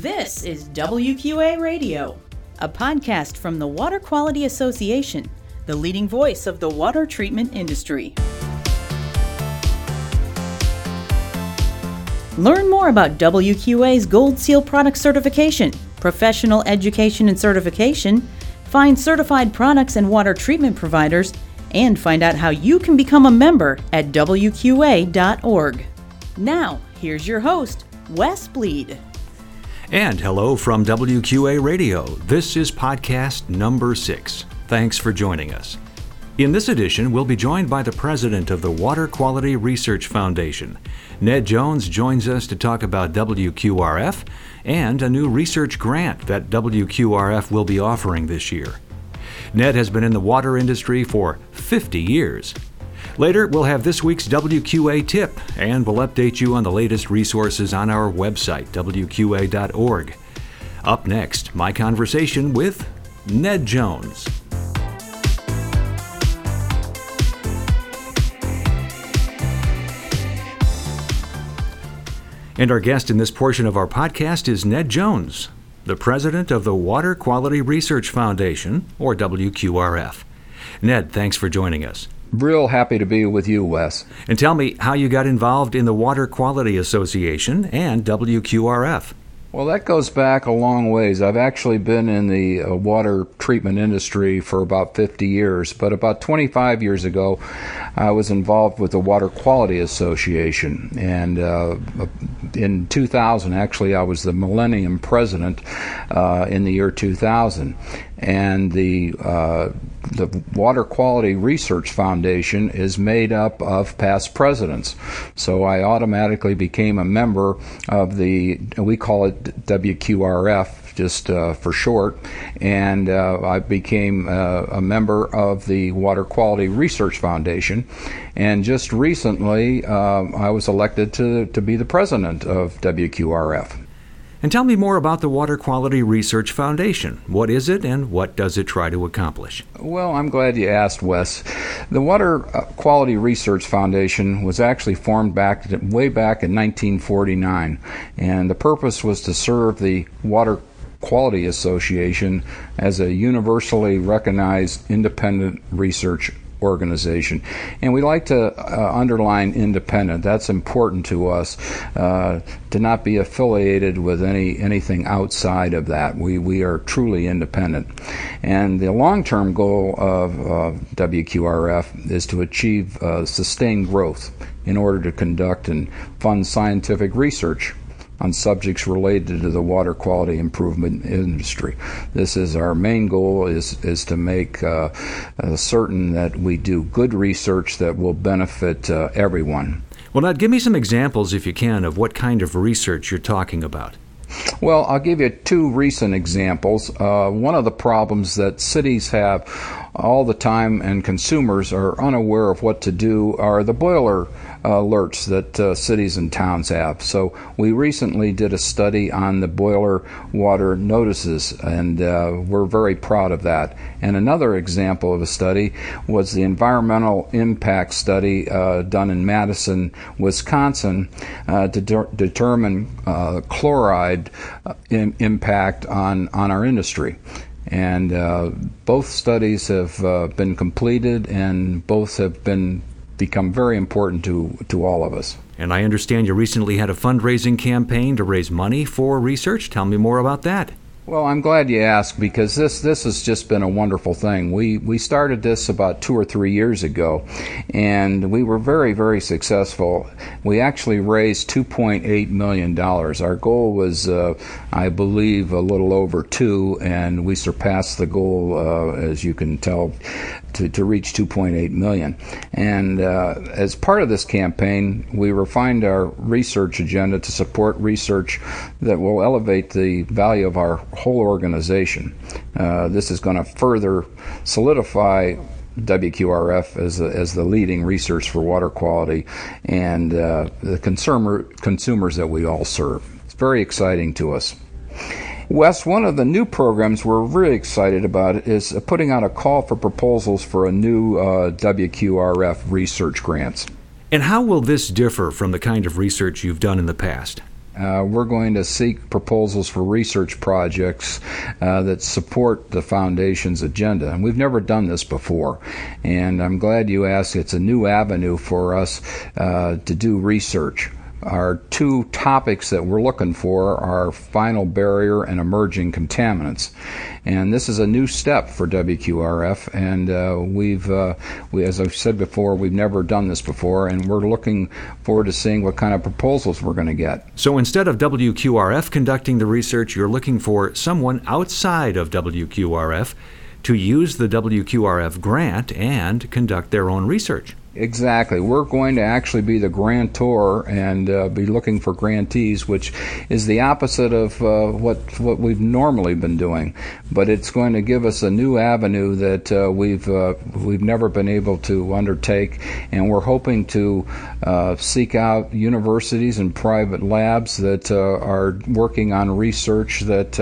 This is WQA Radio, a podcast from the Water Quality Association, the leading voice of the water treatment industry. Learn more about WQA's Gold Seal product certification, professional education and certification, find certified products and water treatment providers, and find out how you can become a member at WQA.org. Now, here's your host, Wes Bleed. And hello from WQA Radio. This is podcast number six. Thanks for joining us. In this edition, we'll be joined by the president of the Water Quality Research Foundation. Ned Jones joins us to talk about WQRF and a new research grant that WQRF will be offering this year. Ned has been in the water industry for 50 years. Later, we'll have this week's WQA tip, and we'll update you on the latest resources on our website, WQA.org. Up next, my conversation with Ned Jones. And our guest in this portion of our podcast is Ned Jones, the president of the Water Quality Research Foundation, or WQRF. Ned, thanks for joining us. Real happy to be with you, Wes. And tell me how you got involved in the Water Quality Association and WQRF. Well, that goes back a long ways. I've actually been in the uh, water treatment industry for about 50 years, but about 25 years ago, I was involved with the Water Quality Association. And uh, in 2000, actually, I was the Millennium President uh, in the year 2000. And the uh, the Water Quality Research Foundation is made up of past presidents. So I automatically became a member of the, we call it WQRF, just uh, for short, and uh, I became uh, a member of the Water Quality Research Foundation. And just recently, uh, I was elected to, to be the president of WQRF. And tell me more about the Water Quality Research Foundation. What is it and what does it try to accomplish? Well, I'm glad you asked, Wes. The Water uh, Quality Research Foundation was actually formed back way back in 1949, and the purpose was to serve the Water Quality Association as a universally recognized independent research organization. And we like to uh, underline independent. That's important to us uh, to not be affiliated with any anything outside of that. We we are truly independent. And the long-term goal of uh, WQRF is to achieve uh, sustained growth in order to conduct and fund scientific research on subjects related to the water quality improvement industry. This is our main goal is is to make uh, uh, certain that we do good research that will benefit uh, everyone. Well, now give me some examples, if you can, of what kind of research you're talking about. Well, I'll give you two recent examples. Uh, one of the problems that cities have all the time and consumers are unaware of what to do are the boiler alerts that uh, cities and towns have. So we recently did a study on the boil water notices, and uh, we're very proud of that. And another example of a study was the environmental impact study uh, done in Madison, Wisconsin, uh, to de- determine uh, chloride uh, in- impact on, on our industry. And uh, both studies have uh, been completed, and both have been become very important to, to all of us. And I understand you recently had a fundraising campaign to raise money for research. Tell me more about that. Well, I'm glad you asked because this this has just been a wonderful thing. We we started this about two or three years ago, and we were very very successful. We actually raised 2.8 million dollars. Our goal was, uh, I believe, a little over two, and we surpassed the goal, uh, as you can tell, to, to reach 2.8 million. And uh, as part of this campaign, we refined our research agenda to support research that will elevate the value of our whole organization. Uh, this is going to further solidify WQRF as, a, as the leading research for water quality and uh, the consumer consumers that we all serve. It's very exciting to us. Wes, one of the new programs we're really excited about is putting out a call for proposals for a new uh, WQRF research grants. And how will this differ from the kind of research you've done in the past? Uh, we're going to seek proposals for research projects uh, that support the foundation's agenda. And we've never done this before. And I'm glad you asked. It's a new avenue for us uh, to do research. Our two topics that we're looking for are final barrier and emerging contaminants. And this is a new step for WQRF, and uh, we've, uh, we, as I've said before, we've never done this before, and we're looking forward to seeing what kind of proposals we're going to get. So instead of WQRF conducting the research, you're looking for someone outside of WQRF to use the WQRF grant and conduct their own research. Exactly. We're going to actually be the grantor and uh, be looking for grantees, which is the opposite of uh, what what we've normally been doing. But it's going to give us a new avenue that uh, we've uh, we've never been able to undertake, and we're hoping to uh, seek out universities and private labs that uh, are working on research that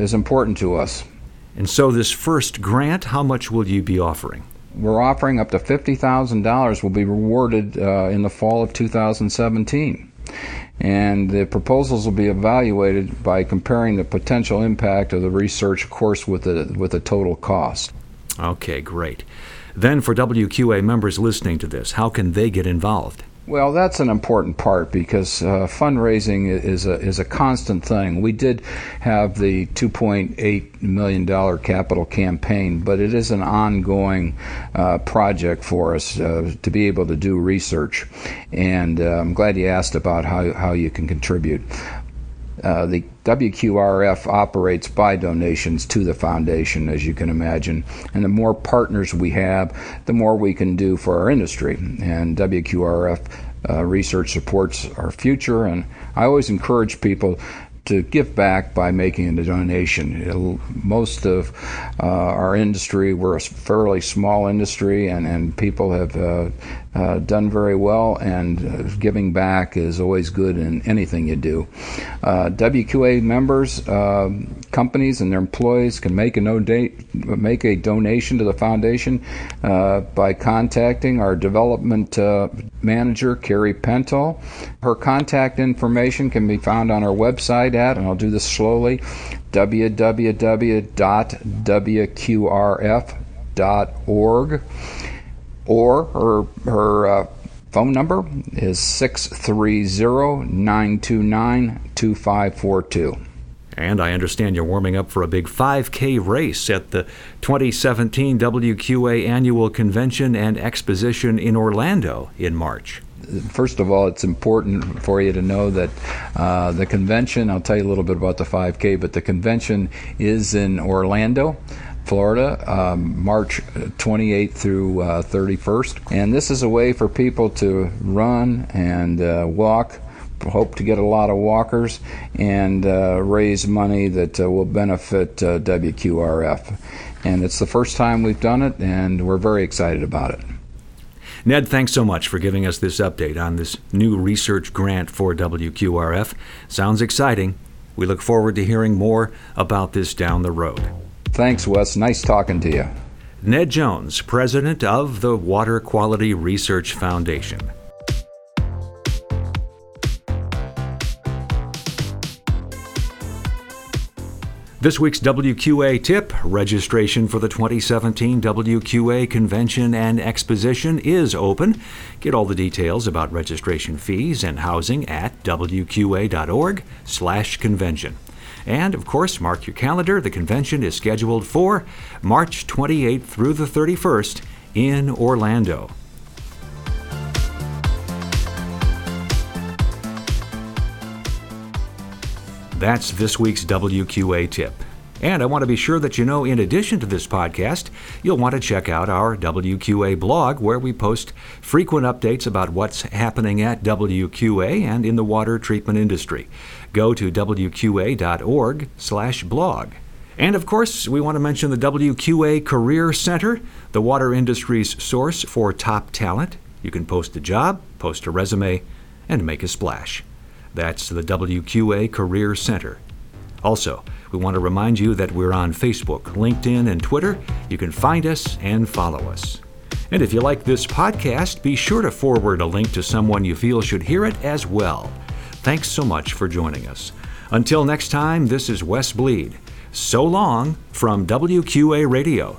is important to us. And so, this first grant, how much will you be offering? We're offering up to $50,000 will be rewarded uh, in the fall of 2017. And the proposals will be evaluated by comparing the potential impact of the research, course, with the, with the total cost. Okay, great. Then, for WQA members listening to this, how can they get involved? Well, that's an important part because uh, fundraising is a is a constant thing. We did have the 2.8 million dollar capital campaign, but it is an ongoing uh, project for us uh, to be able to do research. And uh, I'm glad you asked about how how you can contribute. Uh, the WQRF operates by donations to the foundation, as you can imagine. And the more partners we have, the more we can do for our industry. And WQRF uh, research supports our future. And I always encourage people to give back by making a donation. It'll, most of uh, our industry, we're a fairly small industry, and, and people have uh, uh, done very well, and uh, giving back is always good in anything you do. Uh, WQA members, um, companies, and their employees can make a, donate, make a donation to the foundation uh, by contacting our development uh, manager, Carrie Pentel. Her contact information can be found on our website at, and I'll do this slowly, www.wqrf.org or her her uh, phone number is 630-929-2542. And I understand you're warming up for a big 5K race at the 2017 WQA Annual Convention and Exposition in Orlando in March. First of all, it's important for you to know that uh, the convention, I'll tell you a little bit about the 5K, but the convention is in Orlando. Florida, um, March 28th through uh, 31st. And this is a way for people to run and uh, walk. Hope to get a lot of walkers and uh, raise money that uh, will benefit uh, WQRF. And it's the first time we've done it, and we're very excited about it. Ned, thanks so much for giving us this update on this new research grant for WQRF. Sounds exciting. We look forward to hearing more about this down the road. Thanks, Wes. Nice talking to you. Ned Jones, president of the Water Quality Research Foundation. This week's WQA tip registration for the 2017 WQA Convention and Exposition is open. Get all the details about registration fees and housing at wqa.org/convention. And of course, mark your calendar. The convention is scheduled for March 28th through the 31st in Orlando. That's this week's WQA tip. And I want to be sure that you know, in addition to this podcast, you'll want to check out our WQA blog where we post frequent updates about what's happening at WQA and in the water treatment industry. Go to wqa.org/blog. And of course, we want to mention the WQA Career Center, the water industry's source for top talent. You can post a job, post a resume, and make a splash. That's the WQA Career Center. Also, we want to remind you that we're on Facebook, LinkedIn, and Twitter. You can find us and follow us. And if you like this podcast, be sure to forward a link to someone you feel should hear it as well. Thanks so much for joining us. Until next time, this is Wes Bleed. So long from WQA Radio.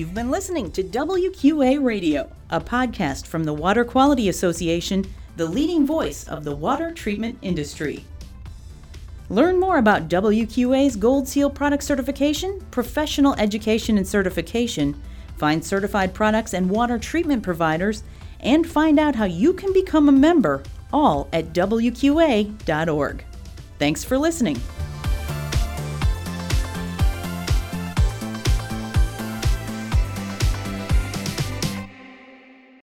You've been listening to WQA Radio, a podcast from the Water Quality Association, the leading voice of the water treatment industry. Learn more about WQA's Gold Seal product certification, professional education and certification, find certified products and water treatment providers, and find out how you can become a member, all at WQA.org. Thanks for listening.